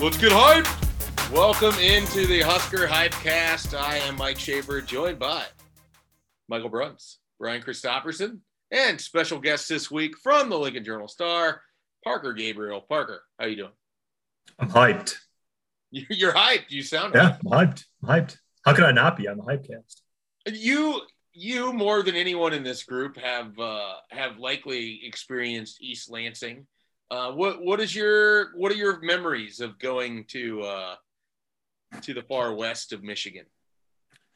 Let's get hype. Welcome into the Husker Hypecast. I am Mike Schaefer, joined by Michael Bruns, Brian Christopherson, and special guest this week from the Lincoln Journal Star, Parker Gabriel. Parker, how you doing? I'm hyped. You're hyped. You sound yeah, hyped. I'm hyped. I'm hyped. How could I not be on the Hypecast? You, you more than anyone in this group have uh, have likely experienced East Lansing uh, what what is your what are your memories of going to uh, to the far west of Michigan?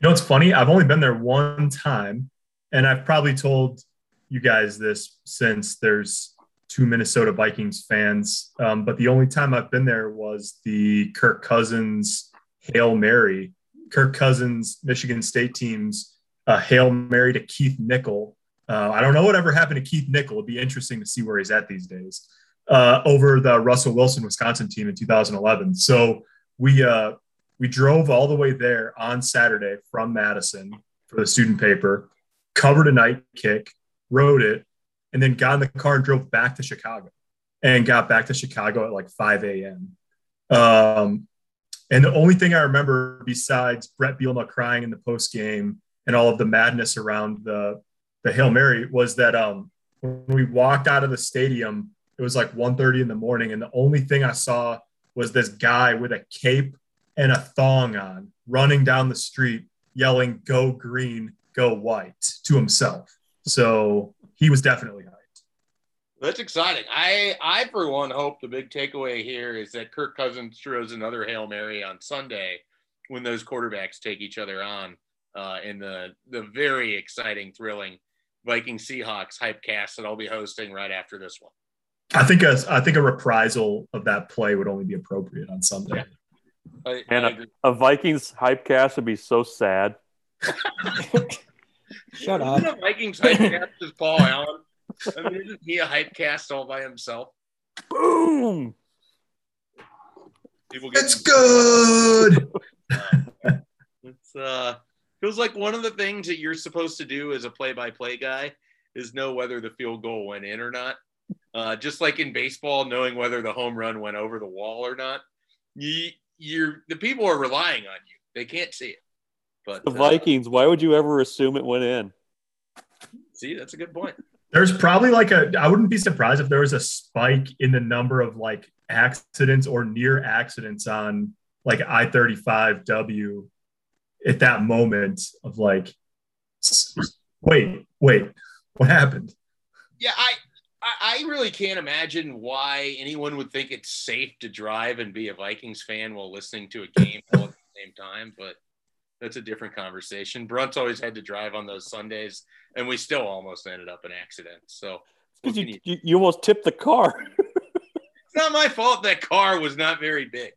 You know, it's funny. I've only been there one time, and I've probably told you guys this since there's two Minnesota Vikings fans. Um, but the only time I've been there was the Kirk Cousins Hail Mary. Kirk Cousins, Michigan State teams, uh, Hail Mary to Keith Nichol. Uh, I don't know whatever happened to Keith Nichol. It'd be interesting to see where he's at these days uh, over the Russell Wilson Wisconsin team in 2011. So we uh, we drove all the way there on Saturday from Madison for the student paper, covered a night kick, rode it, and then got in the car and drove back to Chicago, and got back to Chicago at like 5 a.m. Um, and the only thing I remember besides Bret Bielema crying in the post game and all of the madness around the the Hail Mary was that um, when we walked out of the stadium, it was like 1.30 in the morning, and the only thing I saw was this guy with a cape and a thong on running down the street yelling, Go green, go white to himself. So he was definitely hyped. That's exciting. I, I for one, hope the big takeaway here is that Kirk Cousins throws another Hail Mary on Sunday when those quarterbacks take each other on uh, in the, the very exciting, thrilling Viking Seahawks hypecast that I'll be hosting right after this one. I think a I think a reprisal of that play would only be appropriate on Sunday. I, and a, Vikings hype cast would be so sad. Shut up. Isn't a Vikings hypecast is Paul Allen? I mean, isn't he a hype cast all by himself? Boom. People get it's good. Uh, it's uh feels like one of the things that you're supposed to do as a play-by-play guy is know whether the field goal went in or not. Uh, just like in baseball, knowing whether the home run went over the wall or not, you, you're the people are relying on you. They can't see it. But the uh, Vikings, why would you ever assume it went in? See, that's a good point. There's probably like a. I wouldn't be surprised if there was a spike in the number of like accidents or near accidents on like I 35W at that moment of like, wait, wait, what happened? Yeah, I I, I really can't imagine why anyone would think it's safe to drive and be a Vikings fan while listening to a game all at the same time, but that's a different conversation. Brunt's always had to drive on those Sundays, and we still almost ended up in accidents. So because you, you, you almost tipped the car. it's not my fault that car was not very big,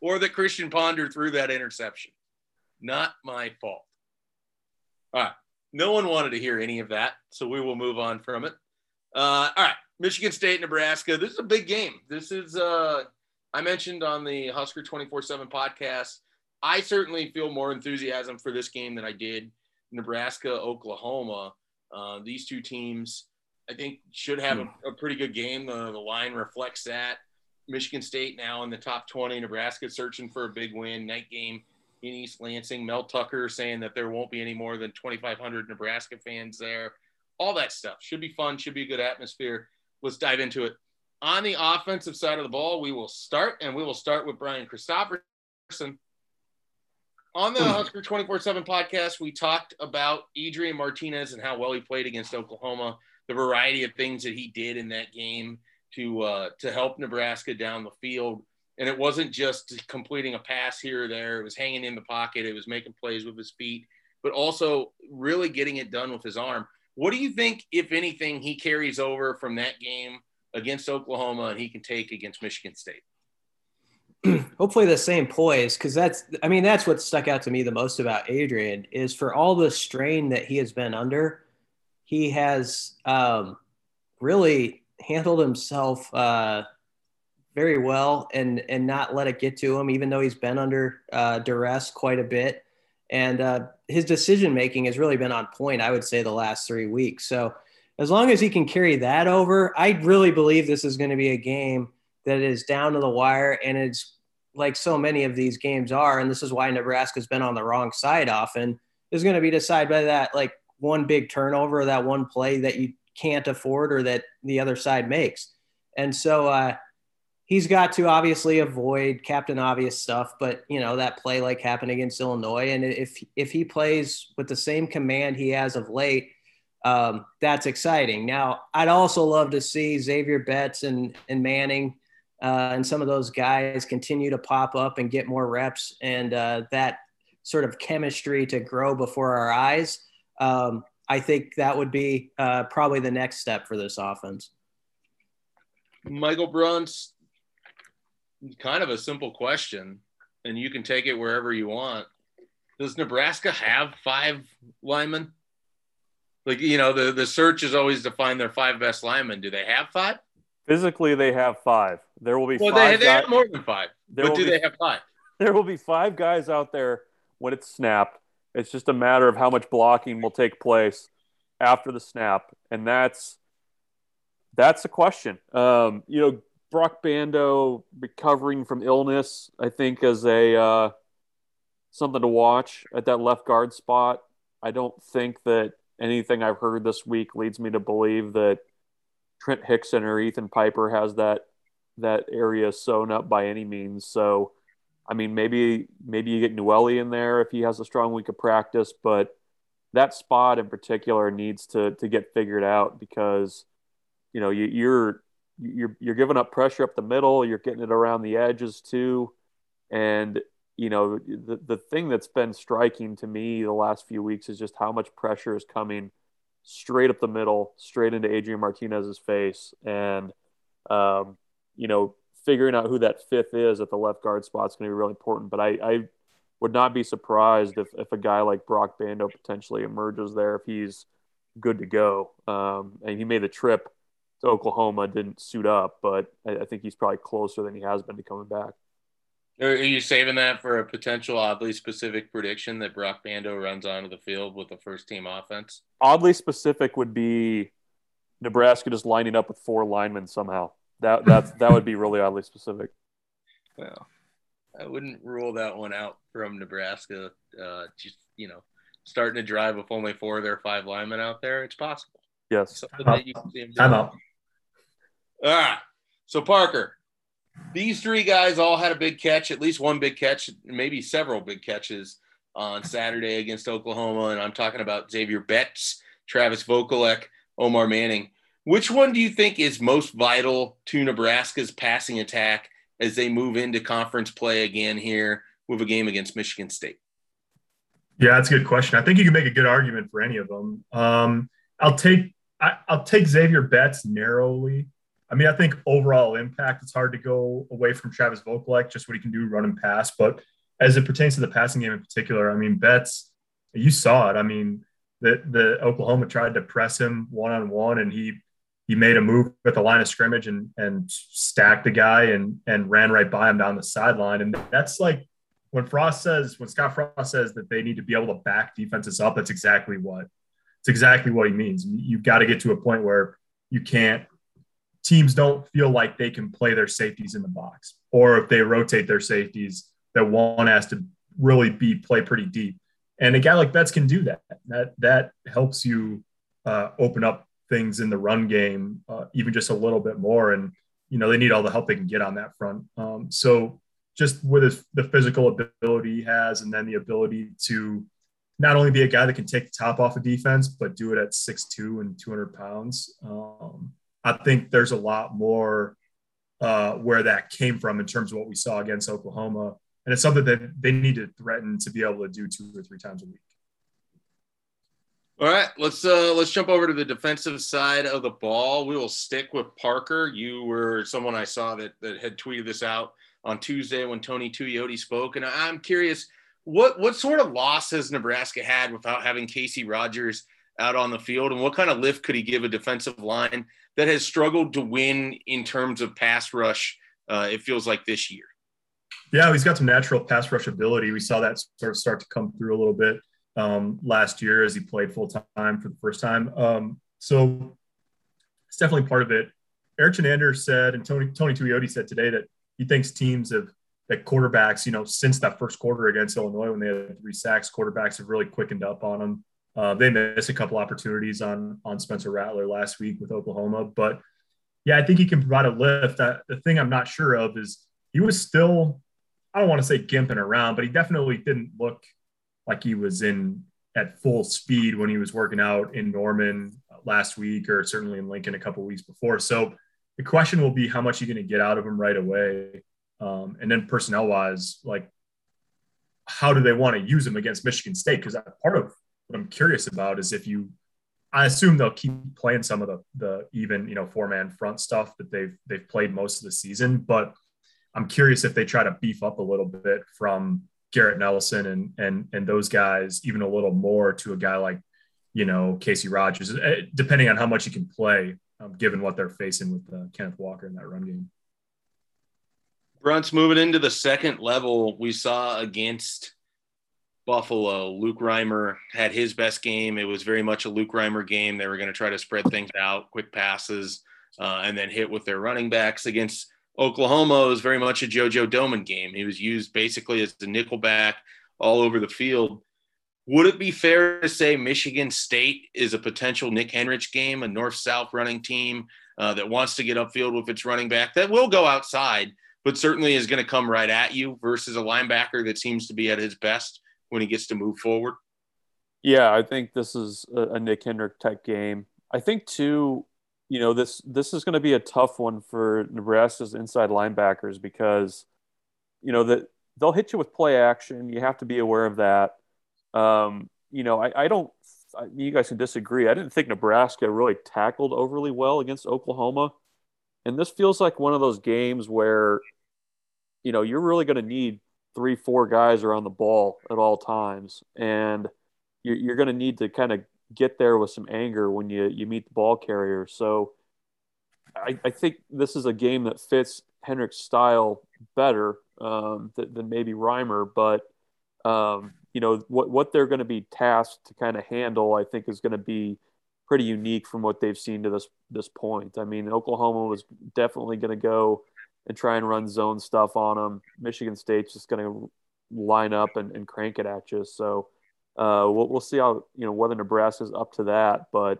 or that Christian Ponder threw that interception. Not my fault. All right. No one wanted to hear any of that, so we will move on from it. Uh, all right, Michigan State, Nebraska. This is a big game. This is uh, I mentioned on the Husker twenty four seven podcast. I certainly feel more enthusiasm for this game than I did Nebraska, Oklahoma. Uh, these two teams, I think, should have a, a pretty good game. The, the line reflects that. Michigan State now in the top 20. Nebraska searching for a big win. Night game in East Lansing. Mel Tucker saying that there won't be any more than 2,500 Nebraska fans there all that stuff. Should be fun, should be a good atmosphere. Let's dive into it. On the offensive side of the ball, we will start, and we will start with Brian Christopherson. On the Husker 24 7 podcast, we talked about Adrian Martinez and how well he played against Oklahoma, the variety of things that he did in that game to, uh, to help Nebraska down the field. And it wasn't just completing a pass here or there, it was hanging in the pocket, it was making plays with his feet, but also really getting it done with his arm. What do you think, if anything, he carries over from that game against Oklahoma and he can take against Michigan State? Hopefully, the same poise, because that's, I mean, that's what stuck out to me the most about Adrian is for all the strain that he has been under, he has um, really handled himself uh, very well and and not let it get to him, even though he's been under uh, duress quite a bit and uh, his decision making has really been on point. I would say the last three weeks. So as long as he can carry that over, I really believe this is going to be a game that is down to the wire and it's like so many of these games are, and this is why Nebraska's been on the wrong side often, is going to be decided by that like one big turnover, that one play that you can't afford or that the other side makes. And so uh, he's got to obviously avoid captain obvious stuff, but you know that play like happened against Illinois, and if if he plays with the same command he has of late, um, that's exciting. Now, I'd also love to see Xavier Betts and and Manning uh, and some of those guys continue to pop up and get more reps, and uh, that sort of chemistry to grow before our eyes. Um, I think that would be uh, probably the next step for this offense. Michael Bruns, kind of a simple question, and you can take it wherever you want. Does Nebraska have five linemen? Like, you know, the, the search is always to find their five best linemen. Do they have five? Physically, they have five. There will be well, five. They, they have more than five. There but do be, they have five? There will be five guys out there when it's snapped. It's just a matter of how much blocking will take place after the snap, and that's that's the question. Um, you know, Broc Bando recovering from illness, I think, is a uh, something to watch at that left guard spot. I don't think that anything I've heard this week leads me to believe that Trent Hixson or Ethan Piper has that that area sewn up by any means. So, I mean, maybe maybe you get Nouili in there if he has a strong week of practice, but that spot in particular needs to to get figured out because you know you, you're you're you're giving up pressure up the middle, you're getting it around the edges too, and you know the the thing that's been striking to me the last few weeks is just how much pressure is coming straight up the middle, straight into Adrian Martinez's face, and um, you know figuring out who that fifth is at the left guard spot is going to be really important. But I, I would not be surprised if, if a guy like Broc Bando potentially emerges there if he's good to go. Um, and he made the trip to Oklahoma, didn't suit up, but I, I, think he's probably closer than he has been to coming back. Are you saving that for a potential oddly specific prediction that Broc Bando runs onto the field with a first team offense? Oddly specific would be Nebraska just lining up with four linemen somehow. That that's that would be really oddly specific. Well, I wouldn't rule that one out from Nebraska. Uh, just you know, starting to drive with only four of their five linemen out there, it's possible. Yes. Time out. All right. So Parker, these three guys all had a big catch, at least one big catch, maybe several big catches on Saturday against Oklahoma. And I'm talking about Xavier Betts, Travis Vokolek, Omar Manning. Which one do you think is most vital to Nebraska's passing attack as they move into conference play again here with a game against Michigan State? Yeah, that's a good question. I think you can make a good argument for any of them. Um, I'll take I, will take Xavier Betts narrowly I mean, I think overall impact, it's hard to go away from Travis Vokolek, just what he can do run and pass. But as it pertains to the passing game in particular, I mean, Betts, you saw it. I mean, the, the Oklahoma tried to press him one on one, and he he made a move at the line of scrimmage and and stacked the guy and and ran right by him down the sideline. And that's like when Frost says when Scott Frost says that they need to be able to back defenses up. That's exactly what it's exactly what he means. You've got to get to a point where you can't teams don't feel like they can play their safeties in the box, or if they rotate their safeties, that one has to really be play pretty deep. And a guy like Betts can do that. That that helps you uh, open up things in the run game uh, even just a little bit more. And you know they need all the help they can get on that front. Um, so just with his, the physical ability he has, and then the ability to not only be a guy that can take the top off of defense, but do it at six two and 200 pounds. Um, I think there's a lot more uh, where that came from in terms of what we saw against Oklahoma. And it's something that they need to threaten to be able to do two or three times a week. All right, let's uh, let's jump over to the defensive side of the ball. We will stick with Parker. You were someone I saw that that had tweeted this out on Tuesday when Tony Tuioti spoke, and I'm curious what what sort of loss has Nebraska had without having Casey Rogers out on the field, and what kind of lift could he give a defensive line that has struggled to win in terms of pass rush. Uh, it feels like this year. Yeah, he's got some natural pass rush ability. We saw that sort of start to come through a little bit um, last year as he played full time for the first time. Um, so it's definitely part of it. Erik Chinander said, and Tony Tony Tuioti said today that he thinks teams have that quarterbacks, you know, since that first quarter against Illinois when they had three sacks, quarterbacks have really quickened up on them. Uh, they missed a couple opportunities on on Spencer Rattler last week with Oklahoma, but yeah, I think he can provide a lift. That the thing I'm not sure of is he was still, I don't want to say gimping around, but he definitely didn't look like he was in at full speed when he was working out in Norman last week or certainly in Lincoln a couple weeks before. So the question will be how much you're going to get out of him right away. Um, and then personnel wise, like how do they want to use him against Michigan State? Because part of what I'm curious about is if you, I assume they'll keep playing some of the the even you know four man front stuff that they've they've played most of the season, but I'm curious if they try to beef up a little bit from Garrett Nelson and and and those guys even a little more to a guy like you know Casey Rogers, eh, depending on how much he can play, um, given what they're facing with uh, Kenneth Walker in that run game. Bruns moving into the second level, we saw against Buffalo. Luke Reimer had his best game. It was very much a Luke Reimer game. They were going to try to spread things out, quick passes, uh, and then hit with their running backs against Oklahoma. It was very much a JoJo Domann game. He was used basically as the nickel back all over the field. Would it be fair to say Michigan State is a potential Nick Henrich game, a north south running team uh, that wants to get upfield with its running back that will go outside, but certainly is going to come right at you versus a linebacker that seems to be at his best when he gets to move forward? Yeah, I think this is a, Nick Henrich type game. I think too, you know, this this is going to be a tough one for Nebraska's inside linebackers because, you know, that they'll hit you with play action. You have to be aware of that. Um, you know, I, I don't. I, you guys can disagree. I didn't think Nebraska really tackled overly well against Oklahoma, and this feels like one of those games where, you know, you're really going to need three, four guys are on the ball at all times, and you're, you're going to need to kind of get there with some anger when you you meet the ball carrier. So, I, I think this is a game that fits Henrich's style better um, than, than, maybe Reimer, but um, you know what what they're going to be tasked to kind of handle, I think, is going to be pretty unique from what they've seen to this this point. I mean, Oklahoma was definitely going to go and try and run zone stuff on them. Michigan State's just going to line up and, and, crank it at you. So uh, we'll, we'll see how, you know, whether Nebraska's up to that. But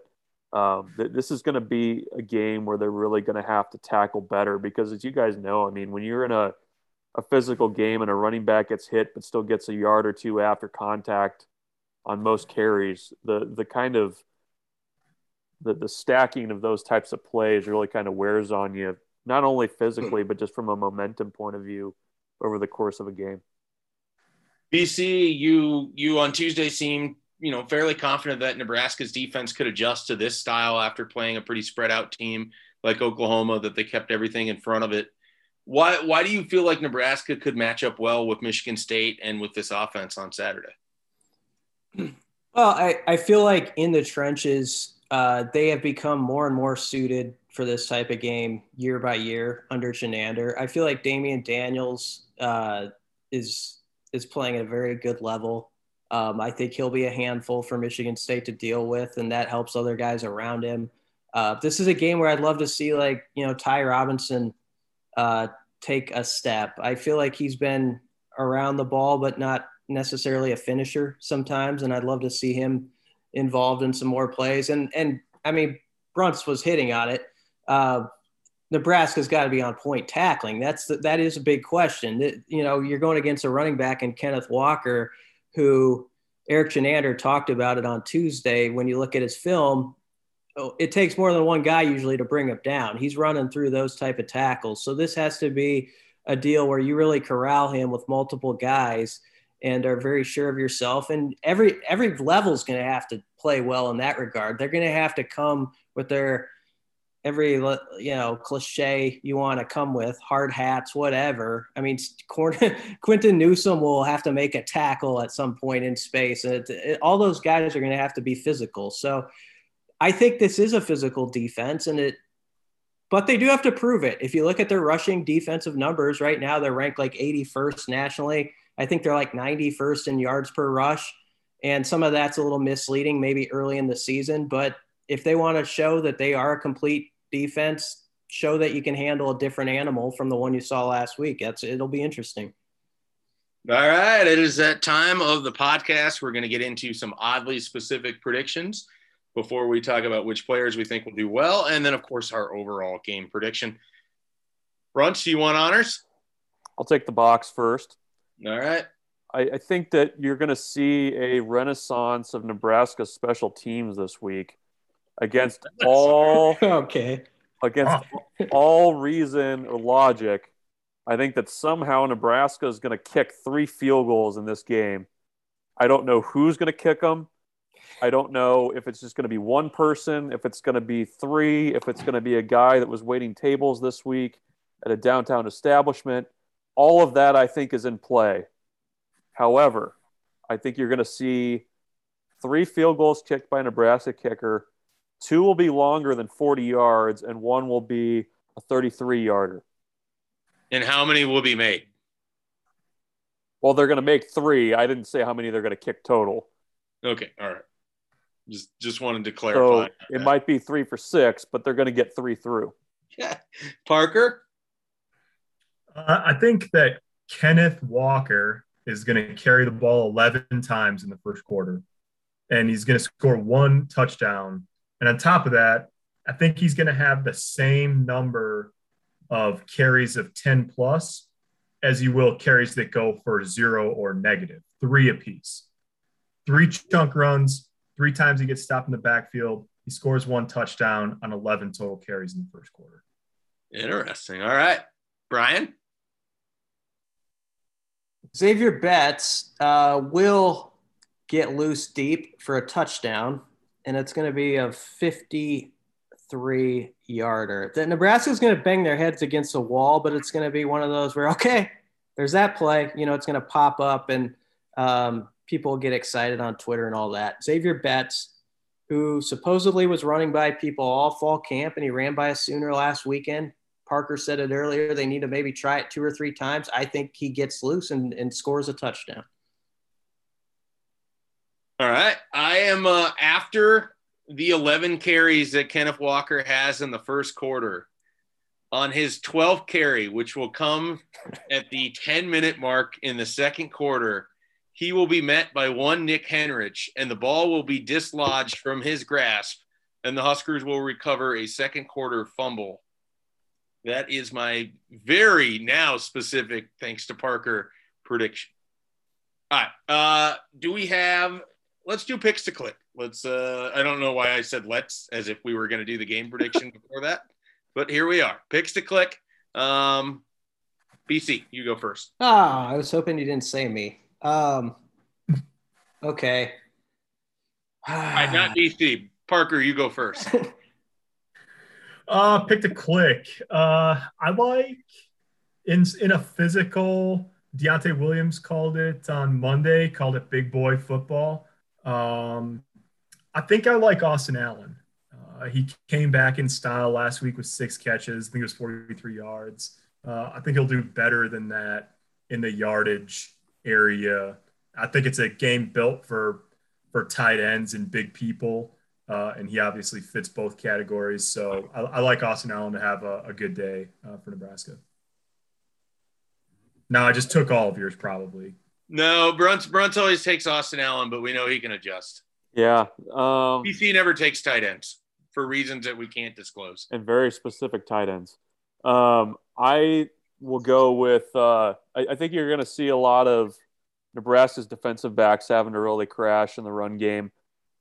um, th- this is going to be a game where they're really going to have to tackle better because, as you guys know, I mean, when you're in a, a physical game and a running back gets hit but still gets a yard or two after contact on most carries, the the kind of the, the stacking of those types of plays really kind of wears on you not only physically but just from a momentum point of view over the course of a game. BC, you you on Tuesday seemed you know fairly confident that Nebraska's defense could adjust to this style after playing a pretty spread out team like Oklahoma that they kept everything in front of it. Why why do you feel like Nebraska could match up well with Michigan State and with this offense on Saturday? Well, I, I feel like in the trenches, uh, they have become more and more suited for this type of game year by year under Chinander. I feel like Damion Daniels uh, is is playing at a very good level. Um, I think he'll be a handful for Michigan State to deal with, and that helps other guys around him. Uh, this is a game where I'd love to see like you know Ty Robinson uh, take a step. I feel like he's been around the ball, but not necessarily a finisher sometimes, and I'd love to see him involved in some more plays. And and I mean, Bruns was hitting on it uh, Nebraska's got to be on point tackling. That's the, that is a big question. That, you know, you're going against a running back in Kenneth Walker, who Erik Chinander talked about it on Tuesday. When you look at his film, oh, it takes more than one guy usually to bring him down. He's running through those type of tackles. So this has to be a deal where you really corral him with multiple guys and are very sure of yourself. And every every level is going to have to play well in that regard. They're going to have to come with their every you know cliche you want to come with hard hats whatever. I mean quinton newsome will have to make a tackle at some point in space. And it, it, all those guys are going to have to be physical. So i think this is a physical defense and it but they do have to prove it. If you look at their rushing defensive numbers right now they're ranked like 81st nationally. I think they're like 91st in yards per rush and some of that's a little misleading maybe early in the season but if they want to show that they are a complete defense, show that you can handle a different animal from the one you saw last week. That's it'll be interesting. All right, it is that time of the podcast. We're going to get into some oddly specific predictions before we talk about which players we think will do well, and then of course our overall game prediction. Brunch, do you want honors? I'll take the box first. All right. I, I think that you're going to see a renaissance of Nebraska special teams this week against all Okay. against ah. all reason or logic. I think that somehow Nebraska is going to kick three field goals in this game. I don't know who's going to kick them. I don't know if it's just going to be one person, if it's going to be three, if it's going to be a guy that was waiting tables this week at a downtown establishment. All of that I think is in play. However, I think you're going to see three field goals kicked by a Nebraska kicker. Two will be longer than 40 yards, and one will be a 33 yarder. And how many will be made? Well, they're going to make three. I didn't say how many they're going to kick total. Okay, all right. Just just wanted to clarify. So clarify. it might be three for six, but they're going to get three through. Yeah. Parker. Uh, I think that Kenneth Walker is going to carry the ball 11 times in the first quarter, and he's going to score one touchdown. And on top of that, I think he's going to have the same number of carries of 10 plus as you will carries that go for zero or negative, three apiece. Three chunk runs, three times he gets stopped in the backfield. He scores one touchdown on 11 total carries in the first quarter. Interesting. All right. Brian. Xavier Betts uh, will get loose deep for a touchdown, and it's going to be a 53 yarder. The Nebraska's going to bang their heads against the wall, but it's going to be one of those where, okay, there's that play. You know, it's going to pop up and um, people get excited on Twitter and all that. Xavier Betts, who supposedly was running by people all fall camp, and he ran by a Sooner last weekend. Parker said it earlier. They need to maybe try it two or three times. I think he gets loose and, and scores a touchdown. All right. I am uh, after the 11 carries that Kenneth Walker has in the first quarter. On his 12th carry, which will come at the 10 minute mark in the second quarter, he will be met by one Nick Henrich, and the ball will be dislodged from his grasp, and the Huskers will recover a second quarter fumble. That is my very now specific, thanks to Parker, prediction. All right. Uh, do we have let's do picks to click. Let's uh I don't know why I said let's as if we were gonna do the game prediction before that. But here we are. Picks to click. Um BC, you go first. Ah, I was hoping you didn't say me. Um, okay. All right, not BC. Parker, you go first. Uh, pick to click. Uh, I like in in a physical. Deontai Williams called it on Monday. Called it big boy football. Um, I think I like Austin Allen. Uh, he came back in style last week with six catches. I think it was 43 yards. Uh, I think he'll do better than that in the yardage area. I think it's a game built for for tight ends and big people. Uh, and he obviously fits both categories. So I, I like Austin Allen to have a, a good day uh, for Nebraska. Now I just took all of yours probably. No, Brunt Brunt always takes Austin Allen, but we know he can adjust. Yeah. Um, BC never takes tight ends for reasons that we can't disclose. and very specific tight ends. Um, I will go with. Uh, I, I think you're going to see a lot of Nebraska's defensive backs having to really crash in the run game.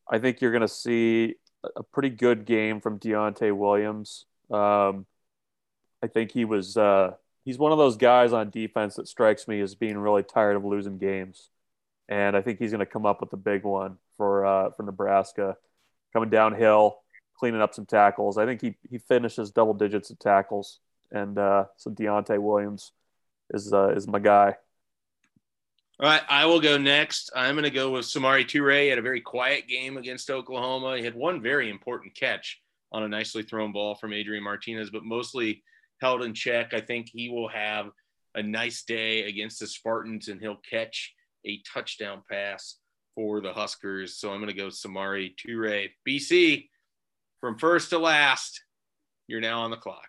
I think you're going to see a pretty good game from Deontai Williams. Um, I think he was. Uh, he's one of those guys on defense that strikes me as being really tired of losing games, and I think he's going to come up with a big one for uh, for Nebraska, coming downhill, cleaning up some tackles. I think he he finishes double digits of tackles, and uh, so Deontai Williams is uh, is my guy. All right, I will go next. I'm going to go with Samori Toure. He had a very quiet game against Oklahoma. He had one very important catch on a nicely thrown ball from Adrian Martinez, but mostly held in check. I think he will have a nice day against the Spartans and he'll catch a touchdown pass for the Huskers. So I'm going to go Samori Toure. BC, from first to last, you're now on the clock.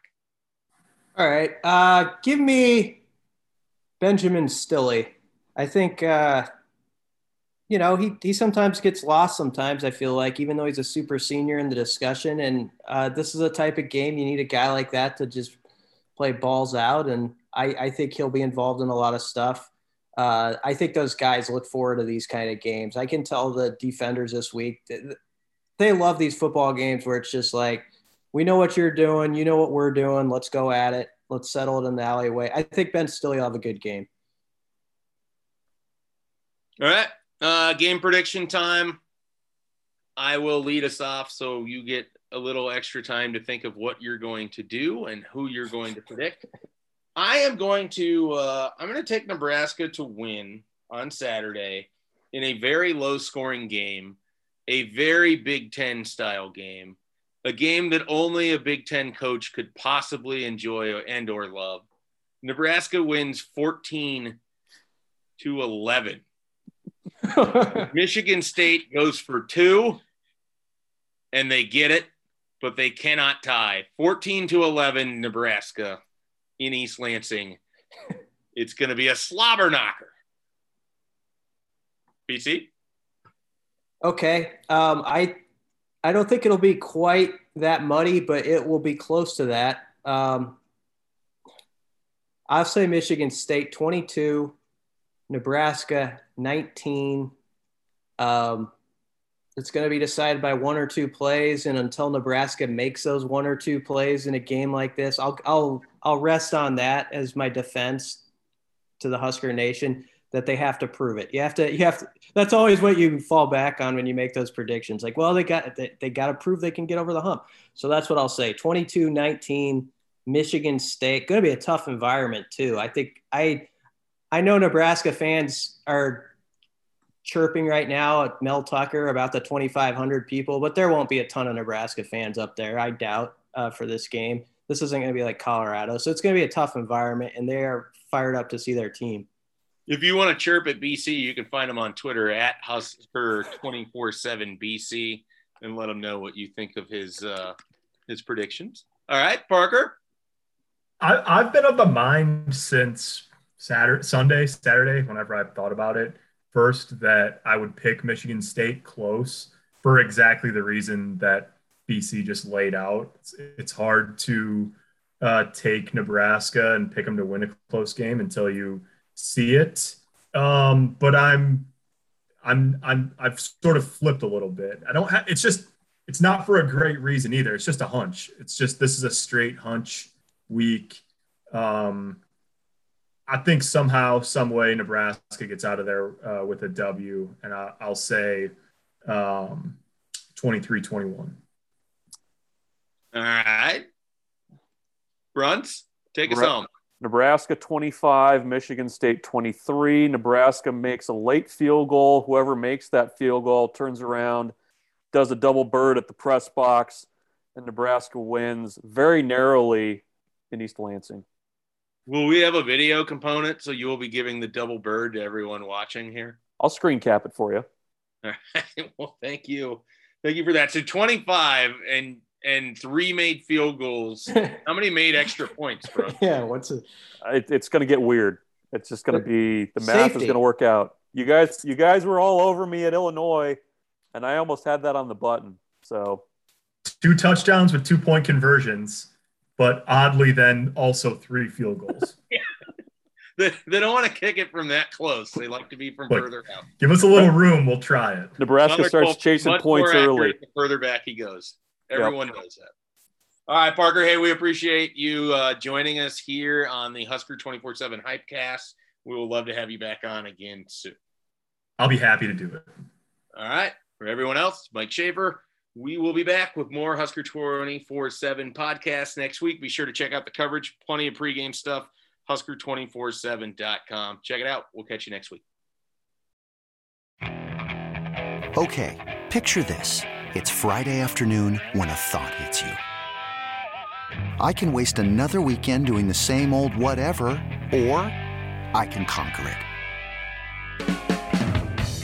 All right. Uh, give me Benjamin Stille. I think, uh, you know, he, he sometimes gets lost sometimes, I feel like, even though he's a super senior in the discussion. And uh, this is a type of game you need a guy like that to just play balls out. And I, I think he'll be involved in a lot of stuff. Uh, I think those guys look forward to these kind of games. I can tell the defenders this week they love these football games where it's just like, we know what you're doing, you know what we're doing, let's go at it, let's settle it in the alleyway. I think Ben Stille will have a good game. All right, uh, game prediction time. I will lead us off so you get a little extra time to think of what you're going to do and who you're going to predict. I am going to uh, I'm going to take Nebraska to win on Saturday in a very low scoring game, a very Big 10 style game, a game that only a Big 10 coach could possibly enjoy and or love. Nebraska wins 14 to 11. Michigan State goes for 2 and they get it, but they cannot tie. 14 to 11 Nebraska in East Lansing. it's going to be a slobber knocker. BC? Okay. Um, I I don't think it'll be quite that muddy, but it will be close to that. Um, I'll say Michigan State 22, Nebraska 19. Um, it's going to be decided by one or two plays, and until Nebraska makes those one or two plays in a game like this, I'll I'll I'll rest on that as my defense to the Husker Nation that they have to prove it. You have to you have to that's always what you fall back on when you make those predictions. Like, well, they got they, they got to prove they can get over the hump. So that's what I'll say. 22-19 Michigan State. Going to be a tough environment too. I think I I know Nebraska fans are chirping right now at Mel Tucker about the 2,500 people, but there won't be a ton of Nebraska fans up there, I doubt, uh, for this game. This isn't going to be like Colorado. So it's going to be a tough environment, and they are fired up to see their team. If you want to chirp at BC, you can find them on Twitter at Husker247BC and let them know what you think of his uh, his predictions. All right, Parker. I, I've been of the mind since Saturday, Sunday, Saturday, whenever I've thought about it first that I would pick Michigan State close for exactly the reason that BC just laid out. It's, it's hard to uh, take Nebraska and pick them to win a close game until you see it. Um, but I'm, I'm, I'm, I've sort of flipped a little bit. I don't have. It's just, it's not for a great reason either. It's just a hunch. It's just this is a straight hunch week. Um, I think somehow, some way, Nebraska gets out of there uh, with a W, and I, will say um, 23-21. All right, Bruns, take us home. Nebraska 25, Michigan State 23. Nebraska makes a late field goal. Whoever makes that field goal turns around, does a double bird at the press box, and Nebraska wins very narrowly in East Lansing. Will we have a video component so you will be giving the double bird to everyone watching here? I'll screen cap it for you. All right. Well, thank you. Thank you for that. So 25 and and three made field goals. How many made extra points, bro? yeah, what's it? it it's going to get weird. It's just going to be the math Safety. is going to work out. You guys, you guys were all over me at Illinois, and I almost had that on the button. So two touchdowns with two point conversions but oddly, then also three field goals. yeah. They, they don't want to kick it from that close. They like to be from but further out. Give us a little room. We'll try it. Nebraska Another starts chasing points early. The further back he goes. Everyone yep. knows that. All right, Parker. Hey, we appreciate you uh, joining us here on the Husker 24 7 Hypecast. We will love to have you back on again soon. I'll be happy to do it. All right. For everyone else, Mike Schaefer, we will be back with more Husker 24 7 podcasts next week. Be sure to check out the coverage, plenty of pregame stuff, husker247.com. Check it out. We'll catch you next week. Okay, picture this. It's Friday afternoon when a thought hits you. I can waste another weekend doing the same old whatever, or I can conquer it.